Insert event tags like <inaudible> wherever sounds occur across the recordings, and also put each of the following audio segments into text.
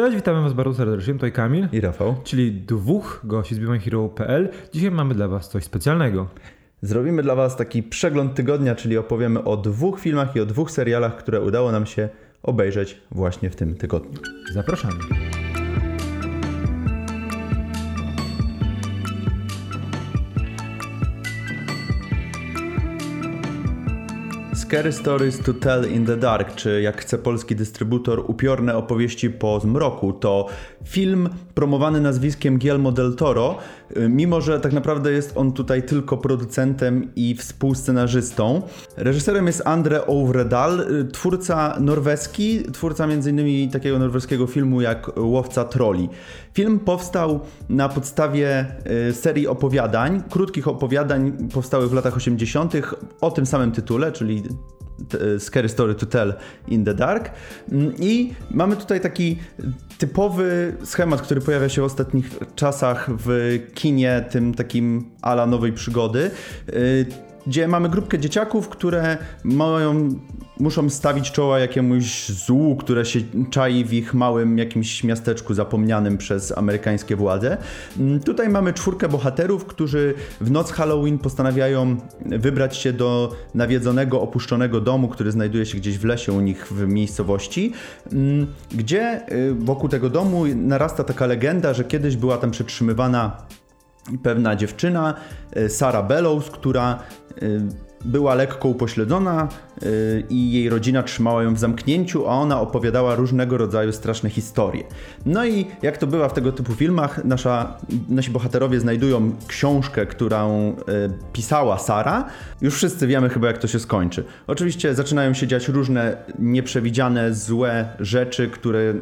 Cześć, witamy Was bardzo serdecznie, tutaj Kamil i Rafał, czyli dwóch gości z BeMyHero.pl. Dzisiaj mamy dla Was coś specjalnego. Zrobimy dla Was taki przegląd tygodnia, czyli opowiemy o dwóch filmach i o dwóch serialach, które udało nam się obejrzeć właśnie w tym tygodniu. Zapraszamy. Scary Stories to Tell in the Dark, czy jak chce polski dystrybutor, upiorne opowieści po zmroku, to film promowany nazwiskiem Guillermo del Toro, y, mimo że tak naprawdę jest on tutaj tylko producentem i współscenarzystą. Reżyserem jest Andre Ovredal, y, twórca norweski, twórca m.in. takiego norweskiego filmu jak Łowca Troli. Film powstał na podstawie y, serii opowiadań, krótkich opowiadań powstałych w latach 80. o tym samym tytule, czyli Scary Story to Tell in the Dark. Mm, I mamy tutaj taki typowy schemat, który pojawia się w ostatnich czasach w kinie, tym takim ala nowej przygody y, gdzie mamy grupkę dzieciaków, które mają, muszą stawić czoła jakiemuś złu, które się czai w ich małym jakimś miasteczku zapomnianym przez amerykańskie władze. Mm, tutaj mamy czwórkę bohaterów, którzy w noc Halloween postanawiają wybrać się do nawiedzonego, opuszczonego domu, który znajduje się gdzieś w lesie u nich w miejscowości, mm, gdzie y, wokół tego domu narasta taka legenda, że kiedyś była tam przetrzymywana pewna dziewczyna, y, Sara Bellows, która y, była lekko upośledzona i jej rodzina trzymała ją w zamknięciu, a ona opowiadała różnego rodzaju straszne historie. No i jak to bywa w tego typu filmach, nasza, nasi bohaterowie znajdują książkę, którą pisała Sara. Już wszyscy wiemy chyba jak to się skończy. Oczywiście zaczynają się dziać różne nieprzewidziane, złe rzeczy, które,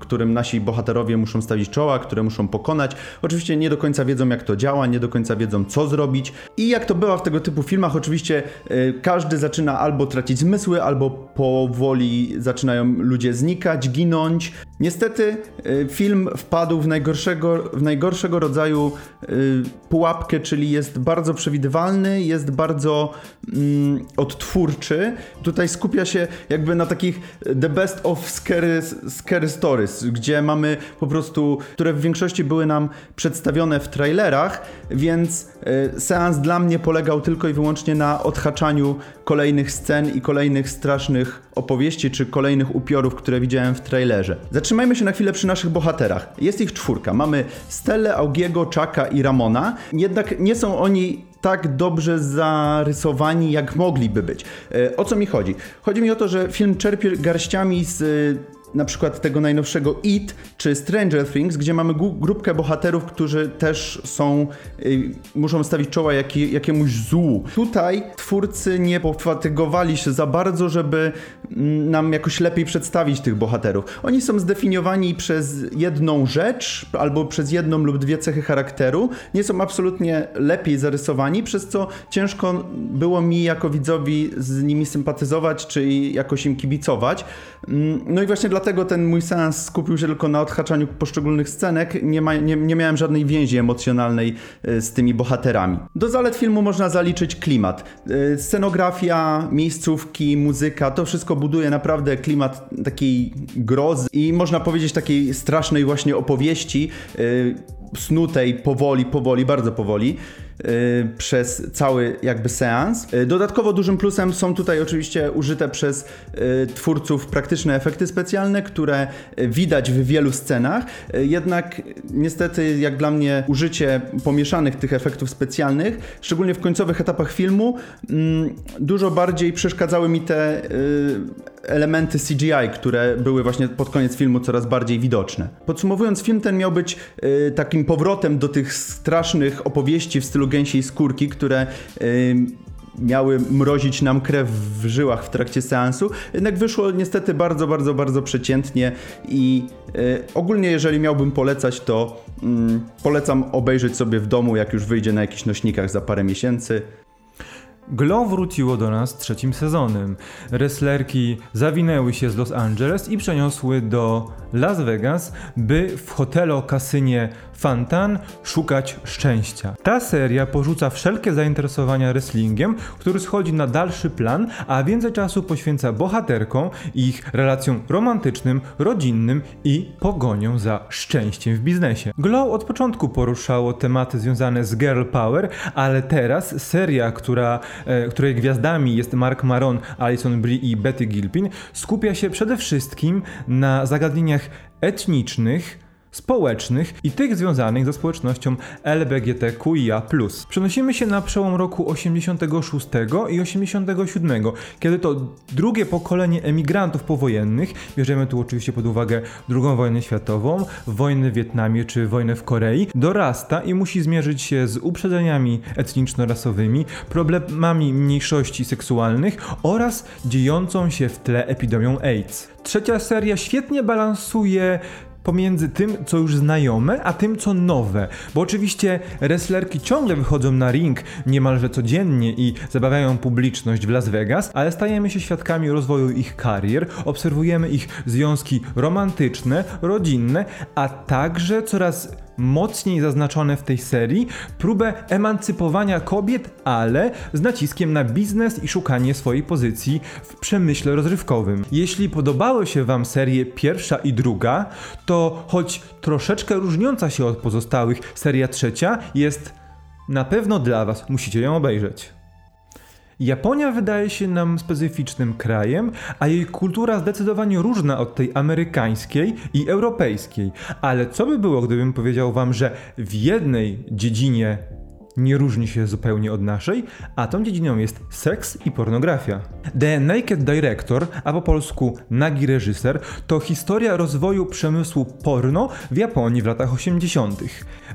którym nasi bohaterowie muszą stawić czoła, które muszą pokonać. Oczywiście nie do końca wiedzą jak to działa, nie do końca wiedzą co zrobić. I jak to bywa w tego typu filmach, oczywiście Y, każdy zaczyna albo tracić zmysły, albo powoli zaczynają ludzie znikać, ginąć. Niestety y, film wpadł w najgorszego, w najgorszego rodzaju y, pułapkę, czyli jest bardzo przewidywalny, jest bardzo mm, odtwórczy. Tutaj skupia się jakby na takich the best of scary, scary stories, gdzie mamy po prostu, które w większości były nam przedstawione w trailerach, więc seans dla mnie polegał tylko i wyłącznie na odhaczaniu kolejnych scen i kolejnych strasznych opowieści czy kolejnych upiorów, które widziałem w trailerze. Zatrzymajmy się na chwilę przy naszych bohaterach. Jest ich czwórka. Mamy Stellę, Augiego, Chucka i Ramona. Jednak nie są oni tak dobrze zarysowani, jak mogliby być. E, o co mi chodzi? Chodzi mi o to, że film czerpie garściami z na przykład tego najnowszego It czy Stranger Things, gdzie mamy grupkę bohaterów, którzy też są, y, muszą stawić czoła jak, jakiemuś złu. Tutaj twórcy nie pofatygowali się za bardzo, żeby mm, nam jakoś lepiej przedstawić tych bohaterów. Oni są zdefiniowani przez jedną rzecz albo przez jedną lub dwie cechy charakteru. Nie są absolutnie lepiej zarysowani, przez co ciężko było mi jako widzowi z nimi sympatyzować czy jakoś im kibicować. Mm, no i właśnie dlatego ten mój seans skupił się tylko na odhaczaniu poszczególnych scenek. Nie, ma, nie, nie miałem żadnej więzi emocjonalnej e, z tymi bohaterami. Do zalet filmu można zaliczyć klimat. E, scenografia, miejscówki, muzyka, to wszystko buduje naprawdę klimat takiej grozy i można powiedzieć takiej strasznej właśnie opowieści, e, snutej powoli, powoli, bardzo powoli. Y, przez cały jakby seans. Y, dodatkowo dużym plusem są tutaj oczywiście użyte przez y, twórców praktyczne efekty specjalne, które widać w wielu scenach, jednak niestety jak dla mnie użycie pomieszanych tych efektów specjalnych, szczególnie w końcowych etapach filmu, mm, dużo bardziej przeszkadzały mi te elementy CGI, które były właśnie pod koniec filmu coraz bardziej widoczne. Podsumowując, film ten miał być takim powrotem do tych strasznych opowieści w stylu gęsiej skórki, które miały mrozić nam krew w żyłach w trakcie seansu. Jednak wyszło niestety bardzo, bardzo, bardzo przeciętnie i y, ogólnie jeżeli miałbym polecać, to y, polecam obejrzeć sobie w domu, jak już wyjdzie na jakichś nośnikach za parę miesięcy. Glow wróciło do nas trzecim sezonem. Wrestlerki zawinęły się z Los Angeles i przeniosły do Las Vegas, by w hotelu kasynie Fantan szukać szczęścia. Ta seria porzuca wszelkie zainteresowania wrestlingiem, który schodzi na dalszy plan, a więcej czasu poświęca bohaterkom, ich relacjom romantycznym, rodzinnym i pogonią za szczęściem w biznesie. Glow od początku poruszało tematy związane z girl power, ale teraz seria, która, której gwiazdami jest Mark Maron, Alison Brie i Betty Gilpin, skupia się przede wszystkim na zagadnieniach etnicznych, społecznych i tych związanych ze społecznością LBGTQIA+. Przenosimy się na przełom roku 86 i 87, kiedy to drugie pokolenie emigrantów powojennych, bierzemy tu oczywiście pod uwagę II wojnę światową, wojnę w Wietnamie czy wojnę w Korei, dorasta i musi zmierzyć się z uprzedzeniami etniczno-rasowymi, problemami mniejszości seksualnych oraz dziejącą się w tle epidemią AIDS. Trzecia seria świetnie balansuje pomiędzy tym, co już znajome, a tym, co nowe. Bo oczywiście wrestlerki ciągle wychodzą na ring niemalże codziennie i zabawiają publiczność w Las Vegas, ale stajemy się świadkami rozwoju ich karier, obserwujemy ich związki romantyczne, rodzinne, a także coraz mocniej zaznaczone w tej serii próbę emancypowania kobiet, ale z naciskiem na biznes i szukanie swojej pozycji w przemyśle rozrywkowym. Jeśli podobały się Wam serie pierwsza i druga, to choć troszeczkę różniąca się od pozostałych, seria trzecia jest na pewno dla Was. Musicie ją obejrzeć. Japonia wydaje się nam specyficznym krajem, a jej kultura zdecydowanie różna od tej amerykańskiej i europejskiej. Ale co by było, gdybym powiedział wam, że w jednej dziedzinie nie różni się zupełnie od naszej, a tą dziedziną jest seks i pornografia. The Naked Director, a po polsku Nagi Reżyser, to historia rozwoju przemysłu porno w Japonii w latach 80.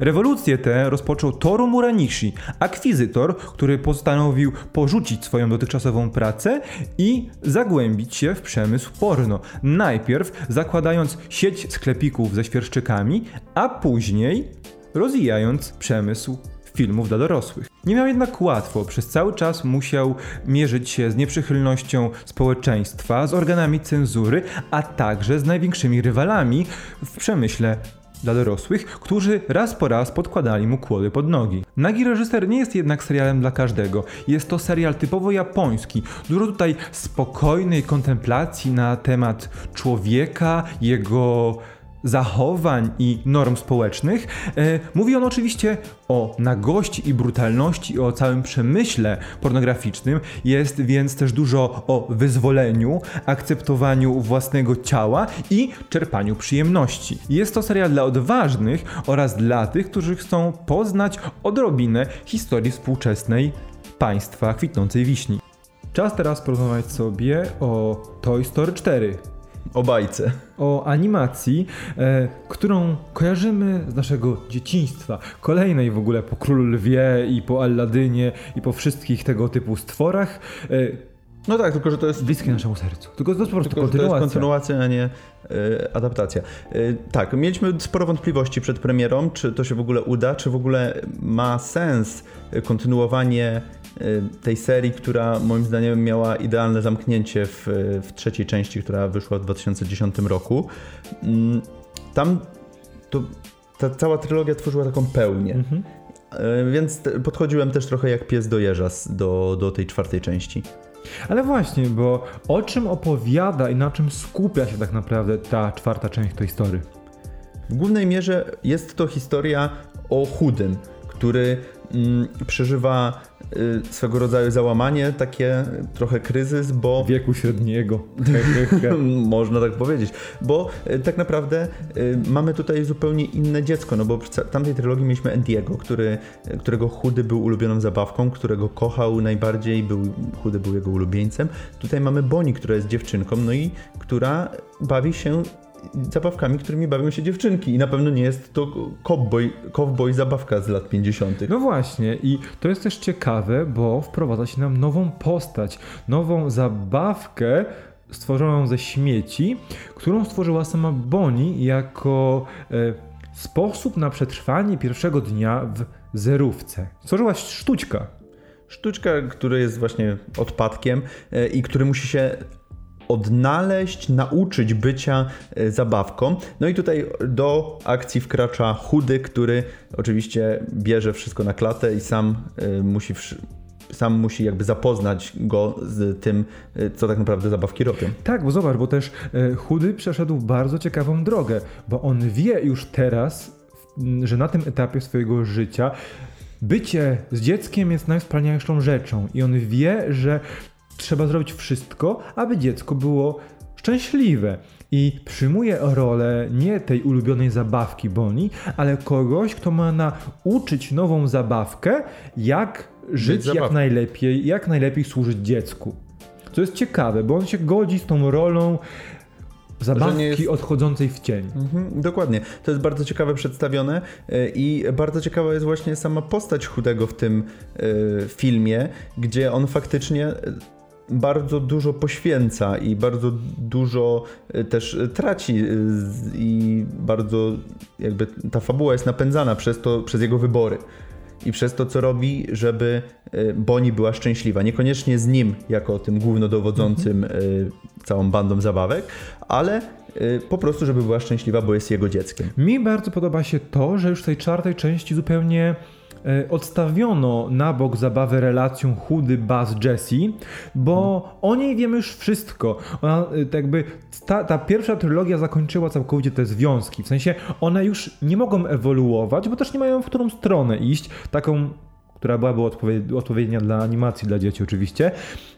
Rewolucję tę rozpoczął Toru Muranishi, akwizytor, który postanowił porzucić swoją dotychczasową pracę i zagłębić się w przemysł porno. Najpierw zakładając sieć sklepików ze świerszczykami, a później rozwijając przemysł filmów dla dorosłych. Nie miał jednak łatwo, przez cały czas musiał mierzyć się z nieprzychylnością społeczeństwa, z organami cenzury, a także z największymi rywalami w przemyśle dla dorosłych, którzy raz po raz podkładali mu kłody pod nogi. Nagi reżyser nie jest jednak serialem dla każdego. Jest to serial typowo japoński. Dużo tutaj spokojnej kontemplacji na temat człowieka, jego zachowań i norm społecznych. E, mówi on oczywiście o nagości i brutalności, o całym przemyśle pornograficznym. Jest więc też dużo o wyzwoleniu, akceptowaniu własnego ciała i czerpaniu przyjemności. Jest to serial dla odważnych oraz dla tych, którzy chcą poznać odrobinę historii współczesnej państwa kwitnącej wiśni. Czas teraz porozmawiać sobie o Toy Story 4 o bajce. O animacji, e, którą kojarzymy z naszego dzieciństwa. Kolejnej w ogóle po Królu Lwie i po Alladynie i po wszystkich tego typu stworach. E, no tak, tylko że to jest. Bliskie naszemu sercu. Tylko to jest po prostu tylko, kontynuacja. To jest kontynuacja, a nie e, adaptacja. E, tak, mieliśmy sporo wątpliwości przed premierą, czy to się w ogóle uda, czy w ogóle ma sens kontynuowanie Y, tej serii, która moim zdaniem miała idealne zamknięcie w, w trzeciej części, która wyszła w 2010 roku. Mm, tam to, ta cała trylogia tworzyła taką pełnię. Mhm. Y, więc podchodziłem też trochę jak pies do jeża do, do tej czwartej części. Ale właśnie, bo o czym opowiada i na czym skupia się tak naprawdę ta czwarta część tej historii? W głównej mierze jest to historia o chudym, który przeżywa y, swego rodzaju załamanie, takie trochę kryzys, bo... Wieku średniego. <laughs> Można tak powiedzieć, bo y, tak naprawdę y, mamy tutaj zupełnie inne dziecko, no bo w tamtej trylogii mieliśmy Andiego, który, którego chudy był ulubioną zabawką, którego kochał najbardziej, był, chudy był jego ulubieńcem. Tutaj mamy Boni, która jest dziewczynką, no i która bawi się zabawkami, którymi bawią się dziewczynki. I na pewno nie jest to cowboy, cowboy zabawka z lat 50. No właśnie, i to jest też ciekawe, bo wprowadza się nam nową postać, nową zabawkę stworzoną ze śmieci, którą stworzyła sama Bonnie jako e, sposób na przetrwanie pierwszego dnia w zerówce. Stworzyła sztućka. Sztuczka, który jest właśnie odpadkiem e, i który musi się odnaleźć, nauczyć bycia e, zabawką. No i tutaj do akcji wkracza chudy, który oczywiście bierze wszystko na klatę i sam e, musi sam musi jakby zapoznać go z tym, co tak naprawdę zabawki robią. Tak, bo zobacz, bo też Chudy przeszedł bardzo ciekawą drogę, bo on wie już teraz, że na tym etapie swojego życia bycie z dzieckiem jest najwspanialszą rzeczą i on wie, że trzeba zrobić wszystko, aby dziecko było szczęśliwe. I przyjmuje rolę nie tej ulubionej zabawki Bonnie, ale kogoś, kto ma nauczyć nową zabawkę, jak żyć jak najlepiej, jak najlepiej służyć dziecku. Co jest ciekawe, bo on się godzi z tą rolą zabawki jest... odchodzącej w cień. Mhm, dokładnie. To jest bardzo ciekawe przedstawione e, i bardzo ciekawa jest właśnie sama postać Chudego w tym y, filmie, gdzie on faktycznie e, bardzo dużo poświęca i bardzo dużo też traci i bardzo jakby ta fabuła jest napędzana przez to, przez jego wybory i przez to, co robi, żeby Boni była szczęśliwa. Niekoniecznie z nim, jako tym głównodowodzącym mhm. całą bandą zabawek, ale po prostu, żeby była szczęśliwa, bo jest jego dzieckiem. Mi bardzo podoba się to, że już w tej czwartej części zupełnie odstawiono na bok zabawę relacją chudy Buzz Jessie, bo o niej wiemy już wszystko. Ona, y, tak jakby ta, ta, pierwsza trylogia zakończyła całkowicie te związki. W sensie one już nie mogą ewoluować, bo też nie mają w którą stronę iść. Taką która byłaby odpowiednia dla animacji dla dzieci oczywiście.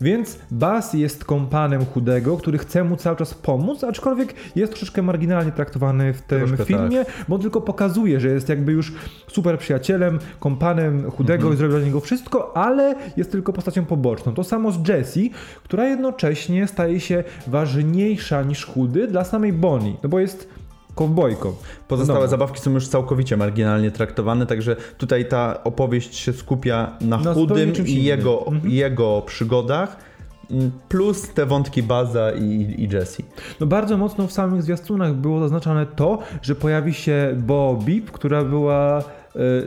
Więc Bas jest kompanem chudego, który chce mu cały czas pomóc, aczkolwiek jest troszeczkę marginalnie traktowany w tym troszkę filmie, tak. bo tylko pokazuje, że jest jakby już super przyjacielem, kompanem chudego mhm. i zrobi dla niego wszystko, ale jest tylko postacią poboczną. To samo z Jessie, która jednocześnie staje się ważniejsza niż chudy dla samej Bonnie, no bo jest kowbojką. Pozostałe no. zabawki są już całkowicie marginalnie traktowane, także tutaj ta opowieść się skupia na, na chudym i jego, mhm. jego przygodach mm, plus te wątki Baza i, i Jesse. No bardzo mocno w samych zwiastunach było zaznaczone to, że pojawi się Bo Bip, która była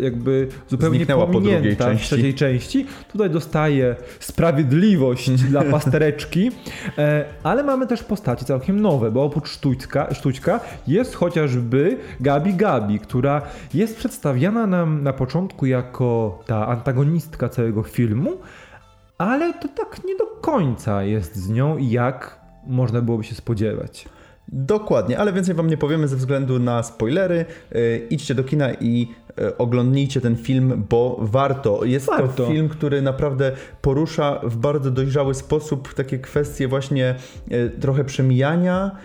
jakby zupełnie Zniknęła pominięta po w trzeciej części. Tutaj dostaje sprawiedliwość <laughs> dla pastereczki, e, ale mamy też postacie całkiem nowe, bo oprócz Sztućka, Sztućka jest chociażby Gabi Gabi, która jest przedstawiana nam na początku jako ta antagonistka całego filmu, ale to tak nie do końca jest z nią, jak można byłoby się spodziewać. Dokładnie, ale więcej wam nie powiemy ze względu na spoilery. Yy, idźcie do kina i yy, oglądnijcie ten film, bo warto. Jest warto. to film, który naprawdę porusza w bardzo dojrzały sposób takie kwestie właśnie yy, trochę przemijania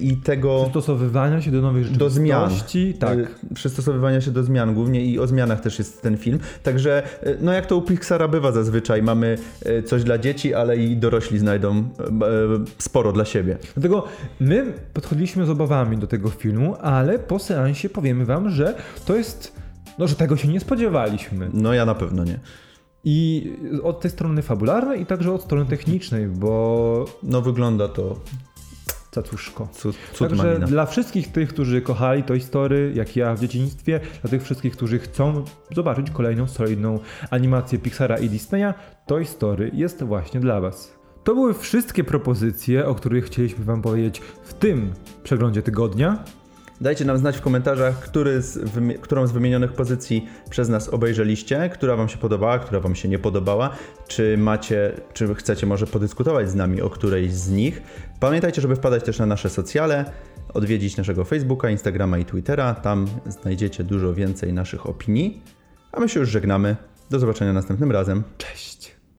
i tego... Przystosowywania się do nowych rzeczywistości. Do zmian. Tak. Przystosowywania się do zmian głównie i o zmianach też jest ten film. Także no jak to u Pixara bywa zazwyczaj, mamy coś dla dzieci, ale i dorośli znajdą sporo dla siebie. Dlatego my podchodziliśmy z obawami do tego filmu, ale po seansie powiemy wam, że to jest... No, że tego się nie spodziewaliśmy. No ja na pewno nie. I od tej strony fabularnej i także od strony technicznej, bo... No wygląda to cacuszko. Cud, cud Także malina. dla wszystkich tych, którzy kochali Toy Story, jak ja w dzieciństwie, dla tych wszystkich, którzy chcą zobaczyć kolejną solidną animację Pixara i Disneya, Toy Story jest właśnie dla Was. To były wszystkie propozycje, o których chcieliśmy Wam powiedzieć w tym przeglądzie tygodnia. Dajcie nam znać w komentarzach, który z którą z wymienionych pozycji przez nas obejrzeliście, która Wam się podobała, która Wam się nie podobała, czy macie, czy chcecie może podyskutować z nami o którejś z nich. Pamiętajcie, żeby wpadać też na nasze socjale, odwiedzić naszego Facebooka, Instagrama i Twittera. Tam znajdziecie dużo więcej naszych opinii. A my się już żegnamy. Do zobaczenia następnym razem. Cześć!